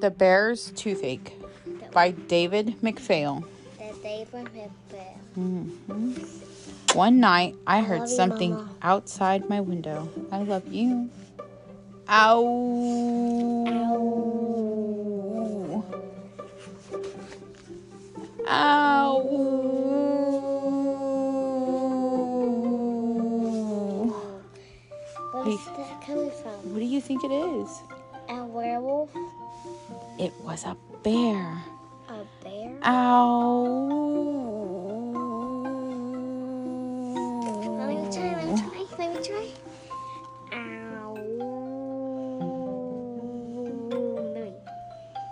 The Bear's Toothache by David McPhail. The David McPhail. hmm One night I heard love you, something outside my window. I love you. Ow. Ow. What's Hey. that coming from? What do you think it is? It was a bear. A bear? Ow. Let me try, let me try, let me try. Ow. Me.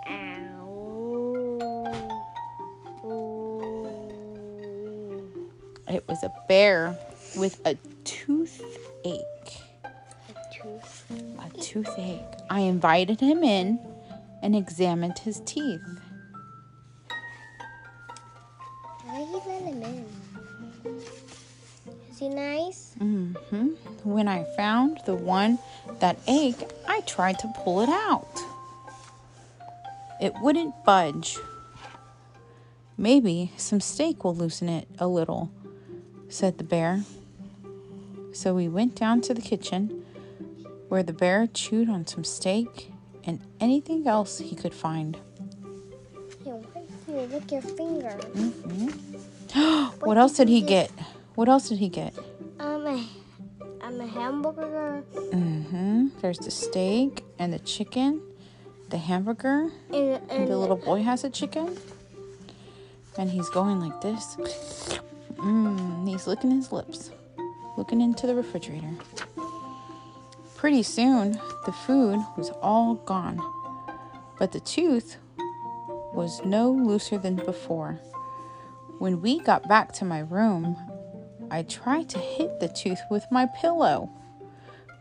Ow. It was a bear with a toothache. A tooth. A toothache. I invited him in and examined his teeth. Why you let him in? Is he nice? hmm When I found the one that ached, I tried to pull it out. It wouldn't budge. Maybe some steak will loosen it a little, said the bear. So we went down to the kitchen where the bear chewed on some steak and anything else he could find. Here, why do you lick your finger? Mm-hmm. what else did he get? What else did he get? Um, a, um, a hamburger Mm-hmm. There's the steak and the chicken, the hamburger. and, And and the little boy has a chicken. And he's going like this. Mmm. He's licking his lips, looking into the refrigerator. Pretty soon, the food was all gone, but the tooth was no looser than before. When we got back to my room, I tried to hit the tooth with my pillow,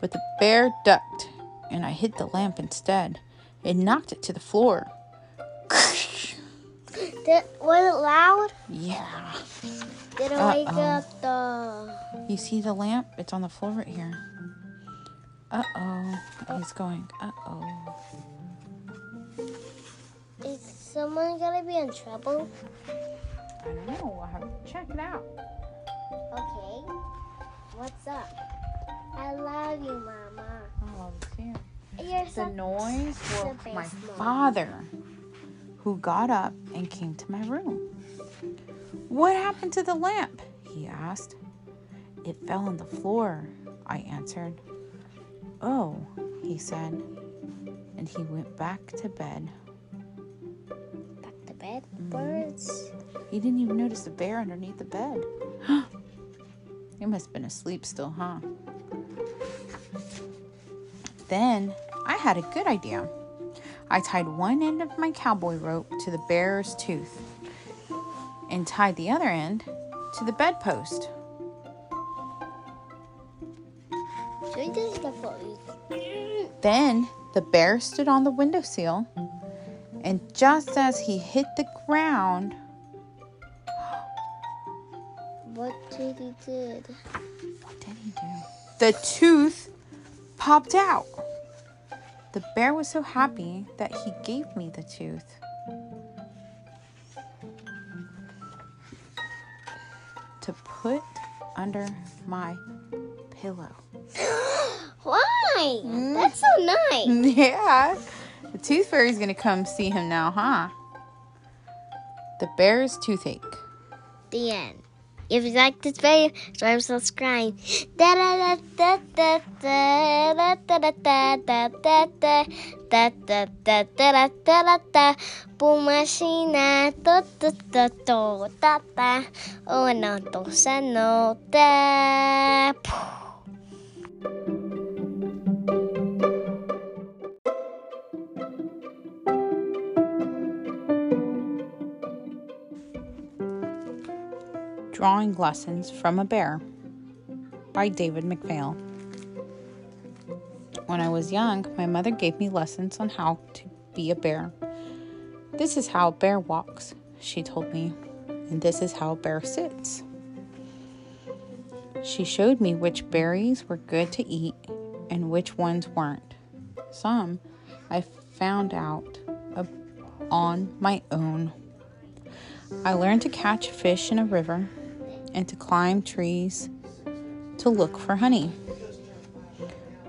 but the bear ducked and I hit the lamp instead. It knocked it to the floor. Did, was it loud? Yeah. Did it wake up the? You see the lamp? It's on the floor right here. Uh oh. He's going. Uh oh. Is someone gonna be in trouble? I don't know. I'll have to check it out. Okay. What's up? I love you, Mama. I love it too. You're The so noise the woke my best mom. father, who got up and came to my room. What happened to the lamp? He asked. It fell on the floor, I answered. Oh, he said. And he went back to bed. back to bed. Birds. Mm. He didn't even notice the bear underneath the bed. he must have been asleep still, huh? Then I had a good idea. I tied one end of my cowboy rope to the bear's tooth and tied the other end to the bedpost. Then the bear stood on the windowsill, and just as he hit the ground, What did he did? What did he do? The tooth popped out. The bear was so happy that he gave me the tooth. To put under my pillow. Mm. That's so nice. Yeah. The tooth fairy's gonna come see him now, huh? The bear's toothache. The end. If you like this video, subscribe, subscribe. Da da da da da da da da da da da da da da da da da da da Pumashina to to to to da da Oh no to sa no da Drawing Lessons from a Bear by David McPhail. When I was young, my mother gave me lessons on how to be a bear. This is how a bear walks, she told me, and this is how a bear sits. She showed me which berries were good to eat and which ones weren't. Some I found out on my own. I learned to catch fish in a river and to climb trees to look for honey.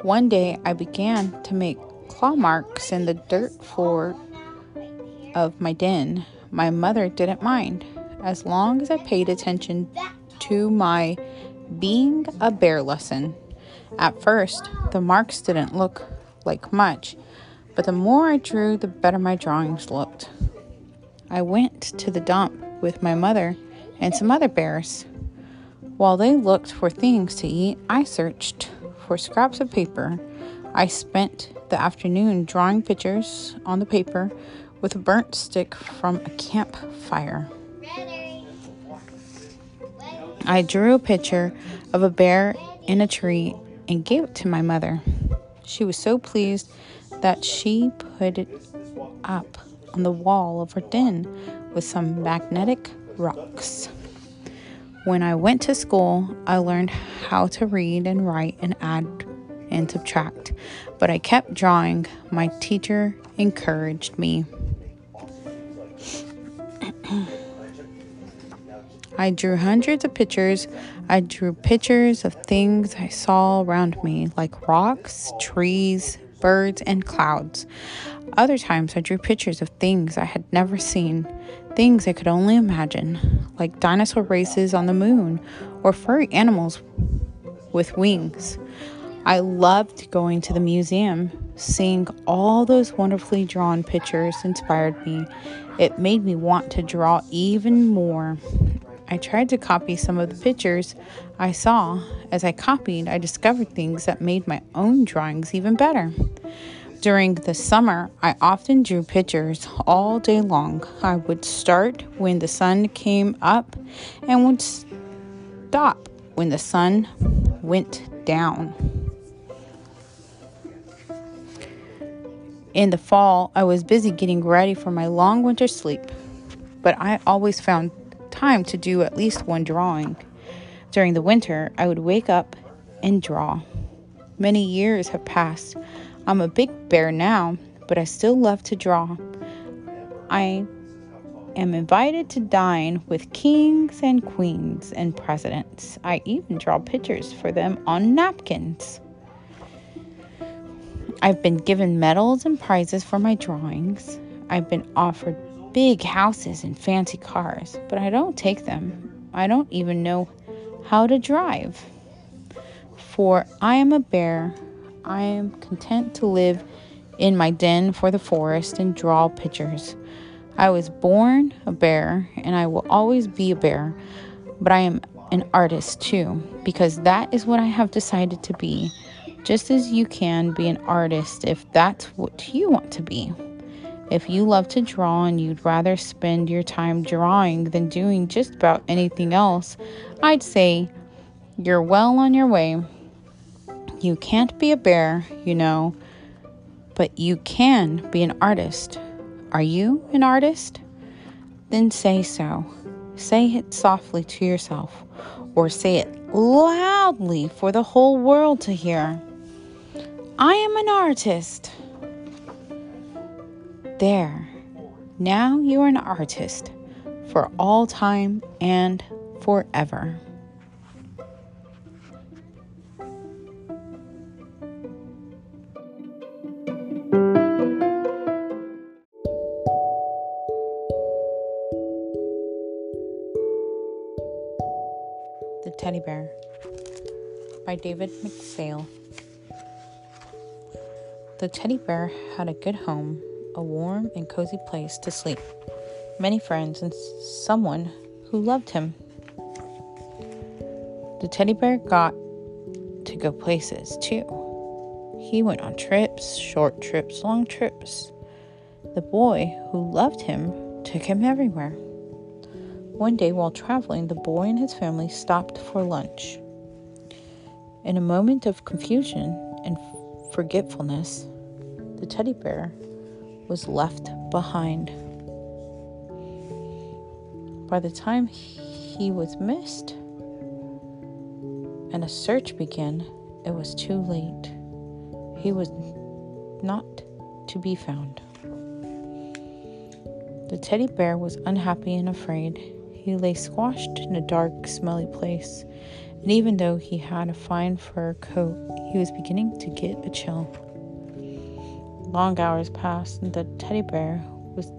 One day I began to make claw marks in the dirt floor of my den. My mother didn't mind as long as I paid attention to my being a bear lesson. At first, the marks didn't look like much, but the more I drew, the better my drawings looked. I went to the dump with my mother and some other bears. While they looked for things to eat, I searched for scraps of paper. I spent the afternoon drawing pictures on the paper with a burnt stick from a campfire. I drew a picture of a bear in a tree and gave it to my mother. She was so pleased that she put it up on the wall of her den with some magnetic rocks. When I went to school, I learned how to read and write and add and subtract, but I kept drawing. My teacher encouraged me. I drew hundreds of pictures. I drew pictures of things I saw around me, like rocks, trees, birds, and clouds. Other times, I drew pictures of things I had never seen, things I could only imagine, like dinosaur races on the moon or furry animals with wings. I loved going to the museum. Seeing all those wonderfully drawn pictures inspired me. It made me want to draw even more. I tried to copy some of the pictures I saw. As I copied, I discovered things that made my own drawings even better. During the summer, I often drew pictures all day long. I would start when the sun came up and would stop when the sun went down. In the fall, I was busy getting ready for my long winter sleep, but I always found time to do at least one drawing. During the winter, I would wake up and draw. Many years have passed. I'm a big bear now, but I still love to draw. I am invited to dine with kings and queens and presidents. I even draw pictures for them on napkins. I've been given medals and prizes for my drawings. I've been offered big houses and fancy cars, but I don't take them. I don't even know how to drive. For I am a bear. I am content to live in my den for the forest and draw pictures. I was born a bear and I will always be a bear, but I am an artist too, because that is what I have decided to be, just as you can be an artist if that's what you want to be. If you love to draw and you'd rather spend your time drawing than doing just about anything else, I'd say you're well on your way. You can't be a bear, you know, but you can be an artist. Are you an artist? Then say so. Say it softly to yourself, or say it loudly for the whole world to hear. I am an artist. There. Now you are an artist for all time and forever. The Teddy Bear by David McPhail. The teddy bear had a good home a warm and cozy place to sleep, many friends, and someone who loved him. The teddy bear got to go places too. He went on trips, short trips, long trips. The boy who loved him took him everywhere. One day while traveling, the boy and his family stopped for lunch. In a moment of confusion and forgetfulness, the teddy bear was left behind. By the time he was missed and a search began, it was too late. He was not to be found. The teddy bear was unhappy and afraid. He lay squashed in a dark, smelly place, and even though he had a fine fur coat, he was beginning to get a chill. Long hours passed, and the teddy bear was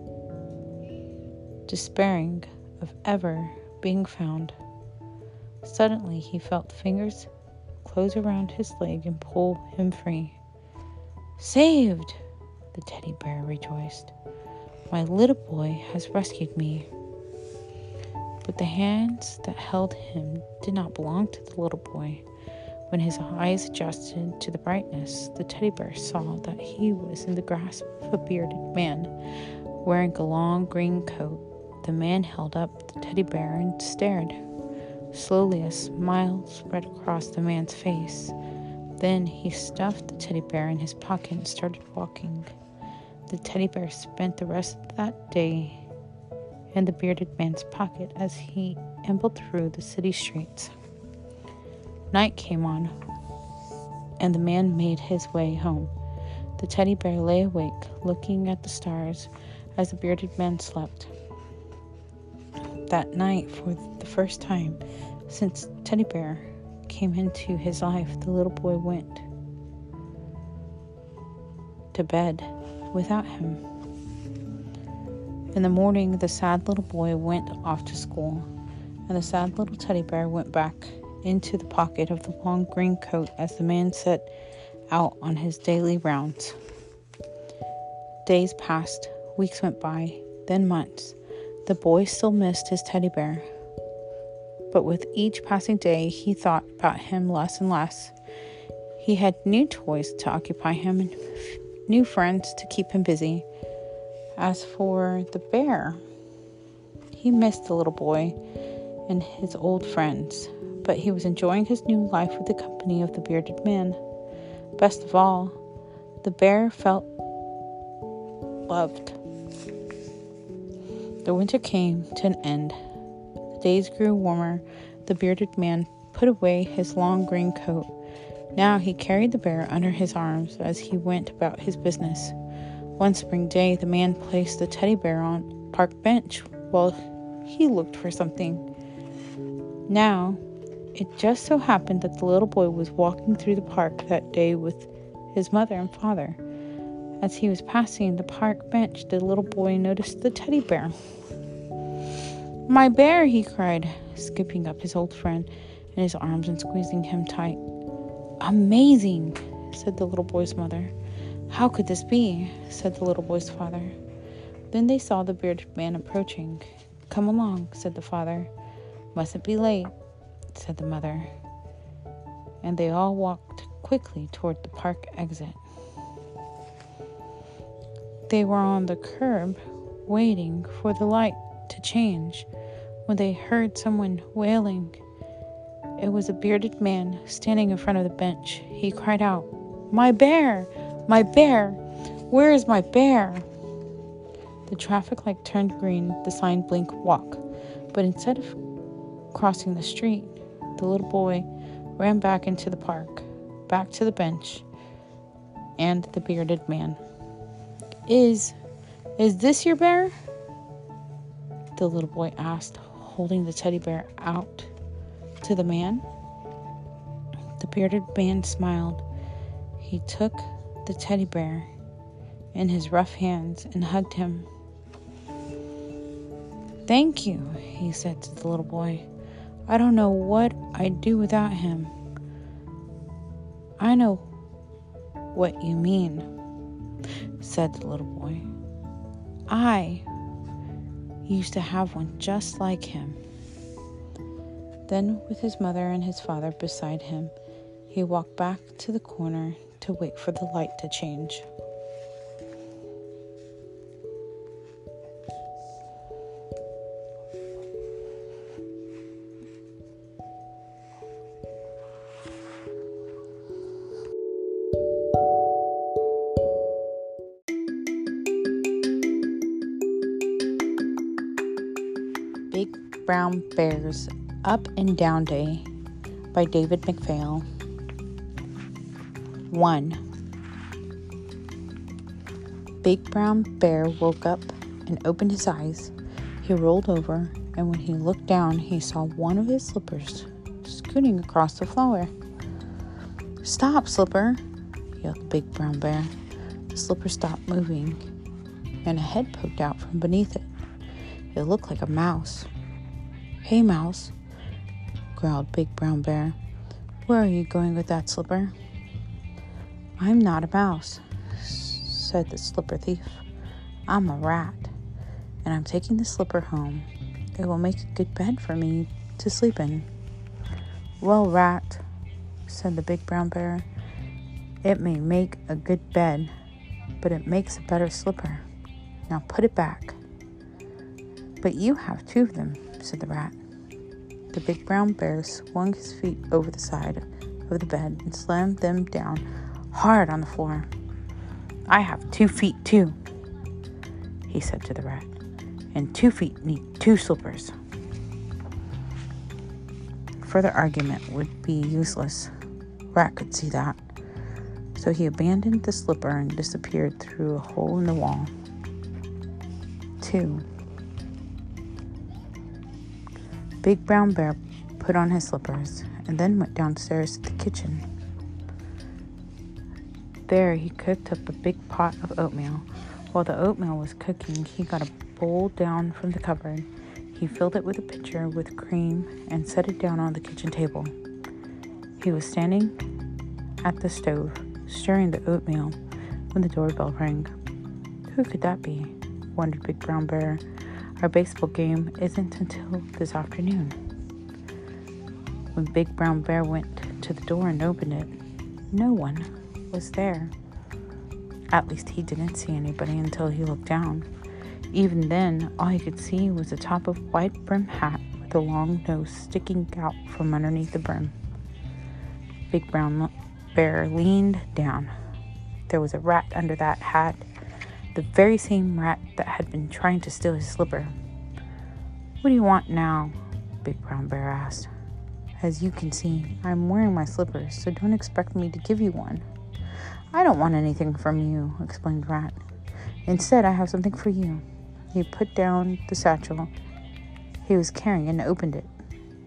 despairing of ever being found. Suddenly, he felt fingers close around his leg and pull him free. Saved! The teddy bear rejoiced. My little boy has rescued me. But the hands that held him did not belong to the little boy. When his eyes adjusted to the brightness, the teddy bear saw that he was in the grasp of a bearded man wearing a long green coat. The man held up the teddy bear and stared. Slowly, a smile spread across the man's face. Then he stuffed the teddy bear in his pocket and started walking. The teddy bear spent the rest of that day in the bearded man's pocket as he ambled through the city streets. Night came on, and the man made his way home. The teddy bear lay awake, looking at the stars as the bearded man slept. That night, for the first time since Teddy Bear came into his life, the little boy went to bed without him. In the morning, the sad little boy went off to school, and the sad little teddy bear went back into the pocket of the long green coat as the man set out on his daily rounds. Days passed, weeks went by, then months. The boy still missed his teddy bear. But with each passing day, he thought about him less and less. He had new toys to occupy him and new friends to keep him busy. As for the bear, he missed the little boy and his old friends, but he was enjoying his new life with the company of the bearded man. Best of all, the bear felt loved. The winter came to an end. The days grew warmer. The bearded man put away his long green coat. Now he carried the bear under his arms as he went about his business. One spring day, the man placed the teddy bear on park bench while he looked for something. Now, it just so happened that the little boy was walking through the park that day with his mother and father. As he was passing the park bench, the little boy noticed the teddy bear. My bear, he cried, skipping up his old friend in his arms and squeezing him tight. Amazing, said the little boy's mother. How could this be? said the little boy's father. Then they saw the bearded man approaching. Come along, said the father. Mustn't be late, said the mother. And they all walked quickly toward the park exit. They were on the curb, waiting for the light to change when they heard someone wailing. It was a bearded man standing in front of the bench. He cried out, My bear! My bear! Where is my bear? The traffic light turned green, the sign blinked walk. But instead of crossing the street, the little boy ran back into the park, back to the bench, and the bearded man. Is is this your bear? The little boy asked, holding the teddy bear out to the man. The bearded man smiled. He took the teddy bear in his rough hands and hugged him. Thank you, he said to the little boy. I don't know what I'd do without him. I know what you mean, said the little boy. I used to have one just like him. Then, with his mother and his father beside him, he walked back to the corner to wait for the light to change. Brown Bears Up and Down Day by David McPhail. 1. Big Brown Bear woke up and opened his eyes. He rolled over, and when he looked down, he saw one of his slippers scooting across the floor. Stop, Slipper, yelled big brown bear. The slipper stopped moving, and a head poked out from beneath it. It looked like a mouse. Hey, mouse, growled Big Brown Bear. Where are you going with that slipper? I'm not a mouse, said the slipper thief. I'm a rat, and I'm taking the slipper home. It will make a good bed for me to sleep in. Well, rat, said the big brown bear, it may make a good bed, but it makes a better slipper. Now put it back. But you have two of them, said the rat. The big brown bear swung his feet over the side of the bed and slammed them down hard on the floor. I have two feet too, he said to the rat, and two feet need two slippers. Further argument would be useless. Rat could see that. So he abandoned the slipper and disappeared through a hole in the wall. 2. Big Brown Bear put on his slippers and then went downstairs to the kitchen. There he cooked up a big pot of oatmeal. While the oatmeal was cooking, he got a bowl down from the cupboard. He filled it with a pitcher with cream and set it down on the kitchen table. He was standing at the stove, stirring the oatmeal, when the doorbell rang. Who could that be? wondered Big Brown Bear. Our baseball game isn't until this afternoon. When Big Brown Bear went to the door and opened it, no one was there. At least he didn't see anybody until he looked down. Even then, all he could see was the top of a white brim hat with a long nose sticking out from underneath the brim. Big Brown Bear leaned down. There was a rat under that hat, the very same rat that had been trying to steal his slipper. What do you want now? Big Brown Bear asked. As you can see, I'm wearing my slippers, so don't expect me to give you one. I don't want anything from you, explained Rat. Instead, I have something for you. He put down the satchel he was carrying and opened it.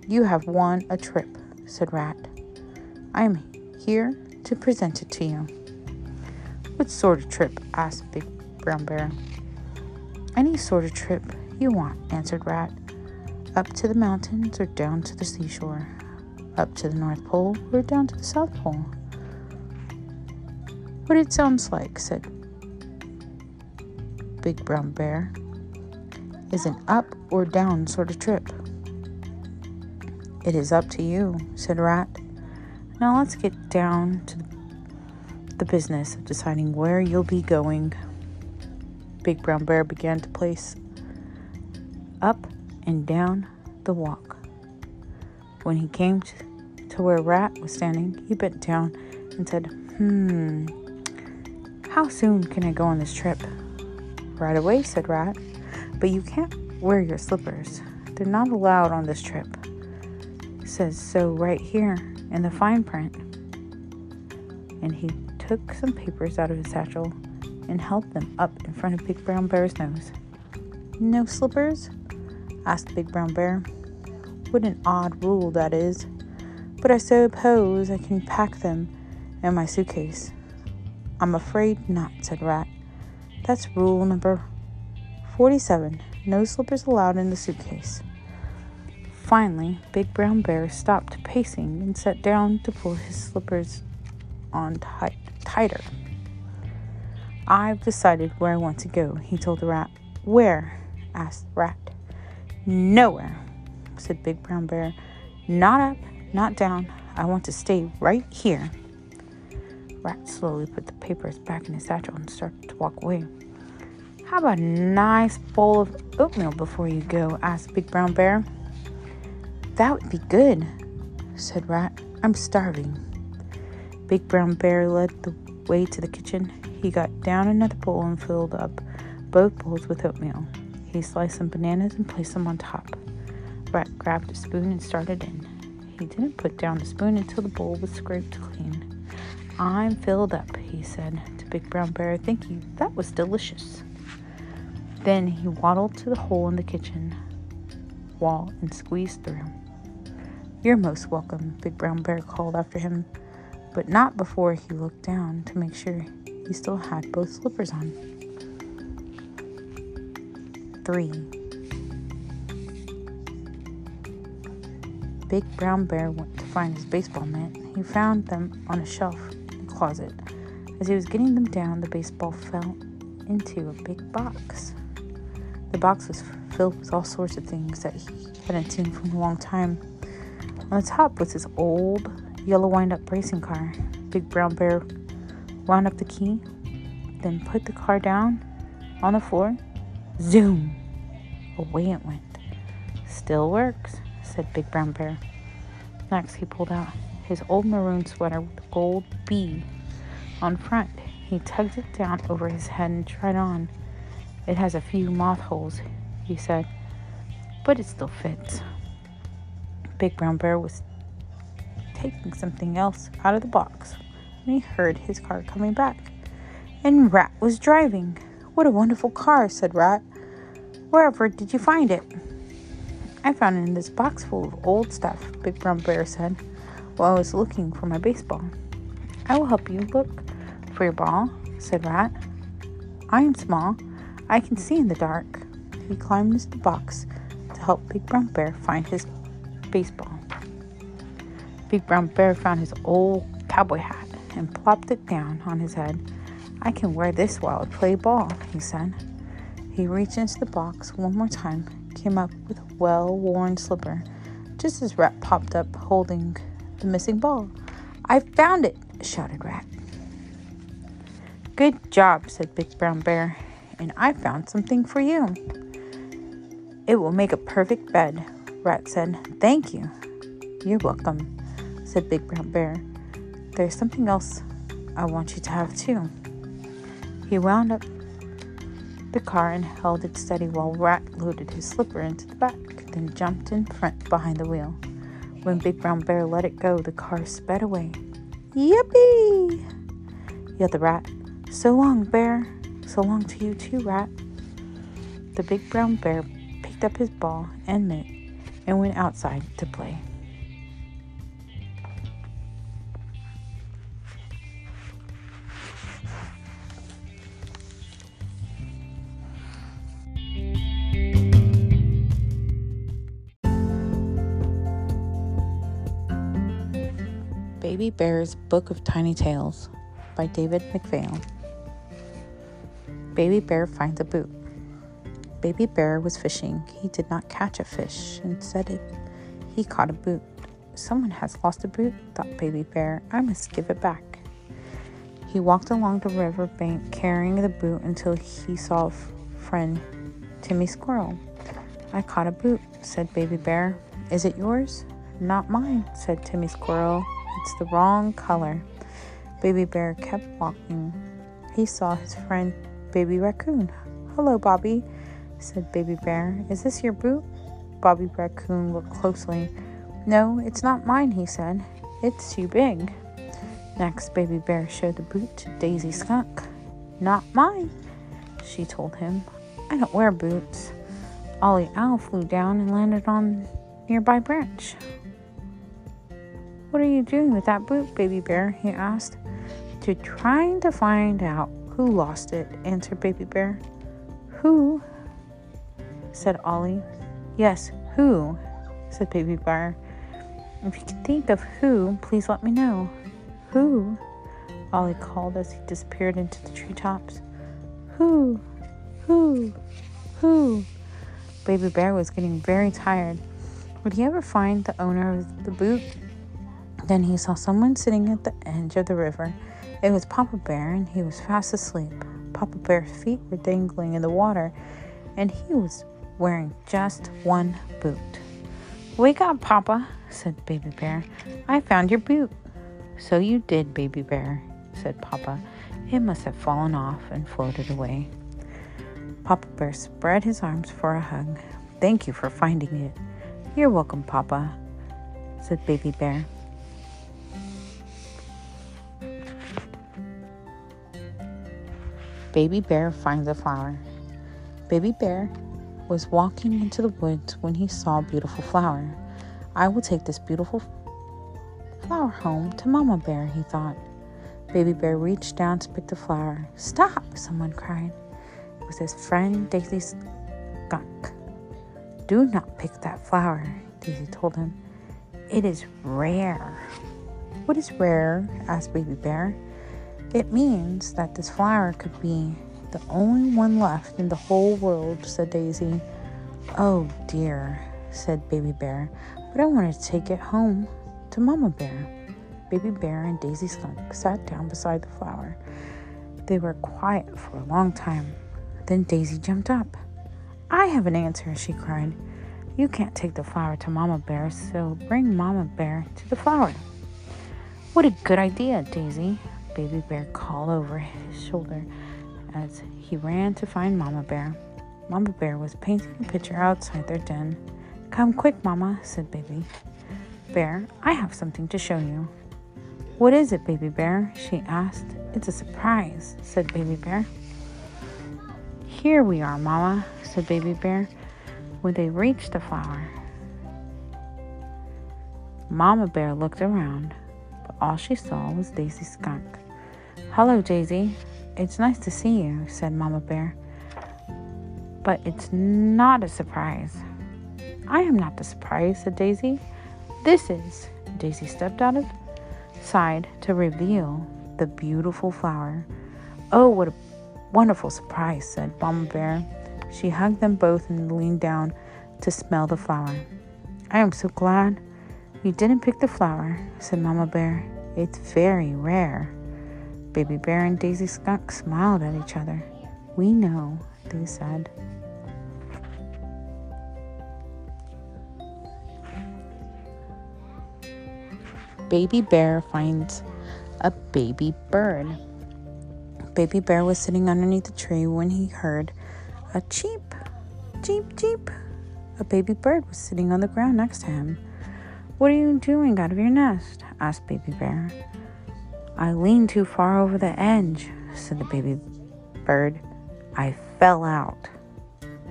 You have won a trip, said Rat. I am here to present it to you. What sort of trip? asked Big Brown Bear. Any sort of trip you want, answered Rat. Up to the mountains or down to the seashore. Up to the North Pole or down to the South Pole. What it sounds like, said Big Brown Bear, is an up or down sort of trip. It is up to you, said Rat. Now let's get down to the business of deciding where you'll be going. Big Brown Bear began to place up and down the walk. When he came to, to where Rat was standing, he bent down and said, Hmm, how soon can I go on this trip? Right away, said Rat. But you can't wear your slippers. They're not allowed on this trip. It says so right here in the fine print. And he took some papers out of his satchel and held them up in front of Big Brown Bear's nose. No slippers? asked Big Brown Bear. What an odd rule that is. But I suppose I can pack them in my suitcase. I'm afraid not, said Rat. That's rule number 47. No slippers allowed in the suitcase. Finally, Big Brown Bear stopped pacing and sat down to pull his slippers on tight, tighter. I've decided where I want to go, he told the rat. Where? asked the rat. Nowhere, said Big Brown Bear. Not up, not down. I want to stay right here. Rat slowly put the papers back in his satchel and started to walk away. How about a nice bowl of oatmeal before you go? asked Big Brown Bear. That would be good, said Rat. I'm starving. Big Brown Bear led the way to the kitchen. He got down another bowl and filled up both bowls with oatmeal. He sliced some bananas and placed them on top. Rat grabbed a spoon and started in. He didn't put down the spoon until the bowl was scraped clean. I'm filled up, he said to Big Brown Bear. Thank you. That was delicious. Then he waddled to the hole in the kitchen wall and squeezed through. You're most welcome, Big Brown Bear called after him, but not before he looked down to make sure he still had both slippers on. Three. Big Brown Bear went to find his baseball mitt. He found them on a shelf in the closet. As he was getting them down, the baseball fell into a big box. The box was filled with all sorts of things that he hadn't seen for a long time. On the top was his old yellow wind up racing car. Big Brown Bear wound up the key, then put the car down on the floor. Zoom! Away it went. Still works, said Big Brown Bear. Next, he pulled out his old maroon sweater with a gold bee on front. He tugged it down over his head and tried on. It has a few moth holes, he said, but it still fits. Big Brown Bear was taking something else out of the box when he heard his car coming back. And Rat was driving. What a wonderful car, said Rat. Wherever did you find it? I found it in this box full of old stuff, Big Brown Bear said, while I was looking for my baseball. I will help you look for your ball, said Rat. I am small. I can see in the dark. He climbed into the box to help Big Brown Bear find his baseball. Big Brown Bear found his old cowboy hat and plopped it down on his head. I can wear this while I play ball, he said. He reached into the box one more time, came up with a well worn slipper, just as Rat popped up holding the missing ball. I found it, shouted Rat. Good job, said Big Brown Bear, and I found something for you. It will make a perfect bed, Rat said. Thank you. You're welcome, said Big Brown Bear. There's something else I want you to have too. He wound up the car and held it steady while Rat loaded his slipper into the back, then jumped in front behind the wheel. When Big Brown Bear let it go, the car sped away. Yippee! yelled the rat. So long, Bear. So long to you too, Rat. The big brown bear picked up his ball and mitt and went outside to play. Baby Bear's Book of Tiny Tales by David McPhail. Baby Bear finds a boot. Baby Bear was fishing. He did not catch a fish. Instead, he caught a boot. Someone has lost a boot, thought Baby Bear. I must give it back. He walked along the river bank carrying the boot until he saw friend, Timmy Squirrel. I caught a boot, said Baby Bear. Is it yours? Not mine, said Timmy Squirrel. It's the wrong color. Baby Bear kept walking. He saw his friend Baby Raccoon. Hello, Bobby, said Baby Bear. Is this your boot? Bobby Raccoon looked closely. No, it's not mine, he said. It's too big. Next, Baby Bear showed the boot to Daisy Skunk. Not mine, she told him. I don't wear boots. Ollie Owl flew down and landed on nearby branch. What are you doing with that boot, Baby Bear? he asked. To trying to find out who lost it? answered Baby Bear. Who? said Ollie. Yes, who? said Baby Bear. If you can think of who, please let me know. Who? Ollie called as he disappeared into the treetops. Who? Who? Who? Baby Bear was getting very tired. Would he ever find the owner of the boot? Then he saw someone sitting at the edge of the river. It was Papa Bear, and he was fast asleep. Papa Bear's feet were dangling in the water, and he was wearing just one boot. Wake up, Papa, said Baby Bear. I found your boot. So you did, Baby Bear, said Papa. It must have fallen off and floated away. Papa Bear spread his arms for a hug. Thank you for finding it. You're welcome, Papa, said Baby Bear. Baby Bear finds a flower. Baby Bear was walking into the woods when he saw a beautiful flower. I will take this beautiful flower home to Mama Bear, he thought. Baby Bear reached down to pick the flower. Stop, someone cried. It was his friend Daisy Skunk. Do not pick that flower, Daisy told him. It is rare. What is rare? asked Baby Bear. It means that this flower could be the only one left in the whole world, said Daisy. Oh dear, said Baby Bear, but I want to take it home to Mama Bear. Baby Bear and Daisy Skunk sat down beside the flower. They were quiet for a long time. Then Daisy jumped up. I have an answer, she cried. You can't take the flower to Mama Bear, so bring Mama Bear to the flower. What a good idea, Daisy, Baby Bear called over his shoulder as he ran to find Mama Bear. Mama Bear was painting a picture outside their den. Come quick, Mama, said Baby Bear. I have something to show you. What is it, Baby Bear? she asked. It's a surprise, said Baby Bear. Here we are, Mama, said Baby Bear. When they reached the flower, Mama Bear looked around, but all she saw was Daisy Skunk. Hello, Daisy. It's nice to see you, said Mama Bear. But it's not a surprise. I am not the surprise, said Daisy. This is. Daisy stepped out of side to reveal the beautiful flower. Oh, what a wonderful surprise, said Mama Bear. She hugged them both and leaned down to smell the flower. I am so glad you didn't pick the flower, said Mama Bear. It's very rare. Baby Bear and Daisy Skunk smiled at each other. We know, they said. Baby Bear finds a baby bird. Baby Bear was sitting underneath a tree when he heard a cheep, cheep, cheep. A baby bird was sitting on the ground next to him. What are you doing out of your nest? asked Baby Bear. I leaned too far over the edge, said the baby bird. I fell out.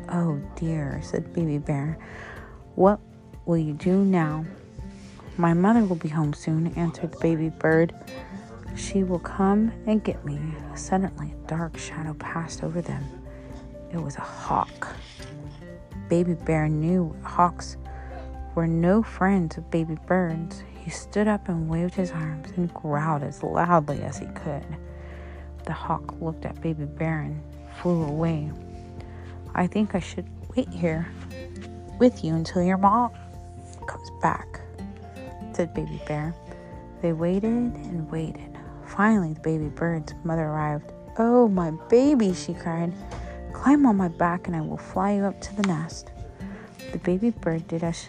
Oh dear, said Baby Bear. What will you do now? My mother will be home soon, answered the baby bird. She will come and get me. Suddenly, a dark shadow passed over them. It was a hawk. Baby Bear knew hawks were no friends of baby birds. He stood up and waved his arms and growled as loudly as he could. The hawk looked at Baby Bear and flew away. I think I should wait here with you until your mom comes back, said Baby Bear. They waited and waited. Finally, the baby bird's mother arrived. Oh, my baby, she cried. Climb on my back and I will fly you up to the nest. The baby bird did as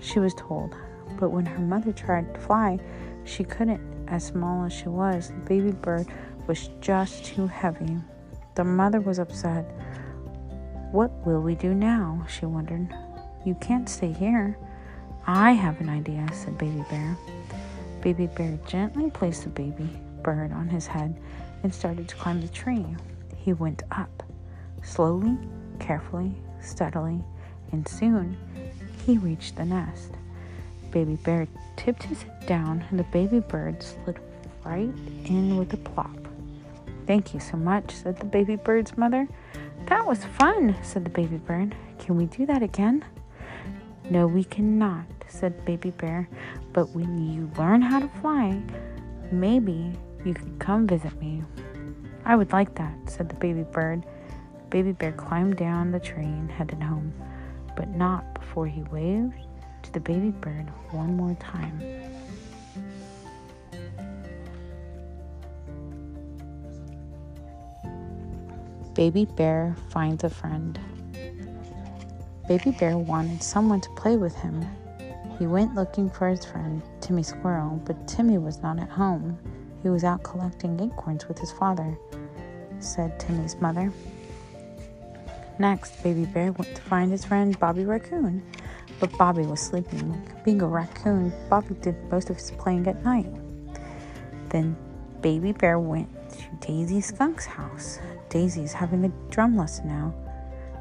she was told, but when her mother tried to fly, she couldn't, as small as she was. The baby bird was just too heavy. The mother was upset. What will we do now? she wondered. You can't stay here. I have an idea, said Baby Bear. Baby Bear gently placed the baby bird on his head and started to climb the tree. He went up, slowly, carefully, steadily, and soon he reached the nest. Baby Bear tipped his head down, and the baby bird slid right in with a plop. Thank you so much, said the baby bird's mother. That was fun, said the baby bird. Can we do that again? No, we cannot, said Baby Bear. But when you learn how to fly, maybe you could come visit me. I would like that, said the baby bird. Baby Bear climbed down the tree and headed home, but not before he waved the baby bird one more time. Baby Bear finds a friend. Baby Bear wanted someone to play with him. He went looking for his friend, Timmy Squirrel, but Timmy was not at home. He was out collecting acorns with his father, said Timmy's mother. Next, Baby Bear went to find his friend Bobby Raccoon, but Bobby was sleeping. Being a raccoon, Bobby did most of his playing at night. Then Baby Bear went to Daisy Skunk's house. Daisy's having a drum lesson now.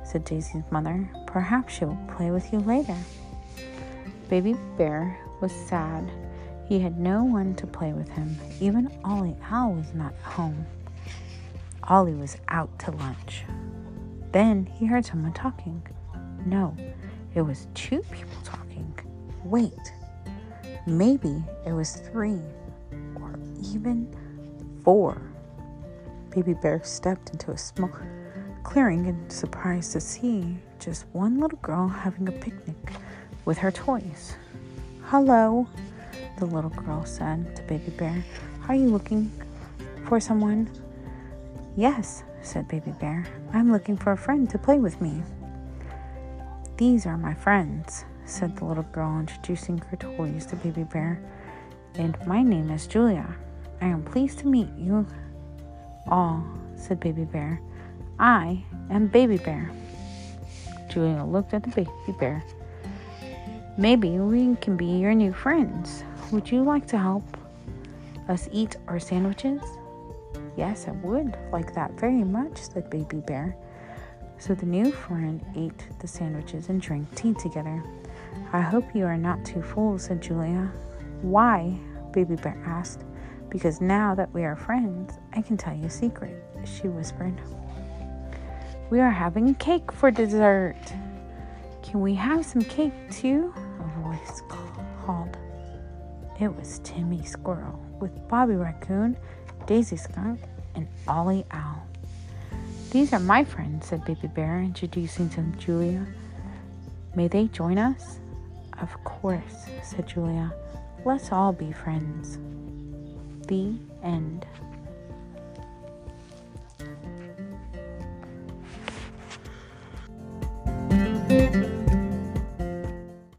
said Daisy's mother. Perhaps she'll play with you later. Baby Bear was sad. He had no one to play with him. Even Ollie Owl was not home. Ollie was out to lunch. Then he heard someone talking. No, it was two people talking. Wait, maybe it was three or even four. Baby Bear stepped into a small clearing and surprised to see just one little girl having a picnic with her toys. Hello, the little girl said to Baby Bear. Are you looking for someone? Yes, said Baby Bear. I'm looking for a friend to play with me. These are my friends, said the little girl, introducing her toys to Baby Bear. And my name is Julia. I am pleased to meet you all, said Baby Bear. I am Baby Bear. Julia looked at the baby bear. Maybe we can be your new friends. Would you like to help us eat our sandwiches? Yes, I would like that very much, said Baby Bear. So the new friend ate the sandwiches and drank tea together. I hope you are not too full, said Julia. Why? Baby Bear asked. Because now that we are friends, I can tell you a secret, she whispered. We are having cake for dessert. Can we have some cake too? A voice called. It was Timmy Squirrel with Bobby Raccoon, Daisy Skunk, and Ollie Owl. These are my friends, said Baby Bear, introducing to Julia. May they join us? Of course, said Julia. Let's all be friends. The end.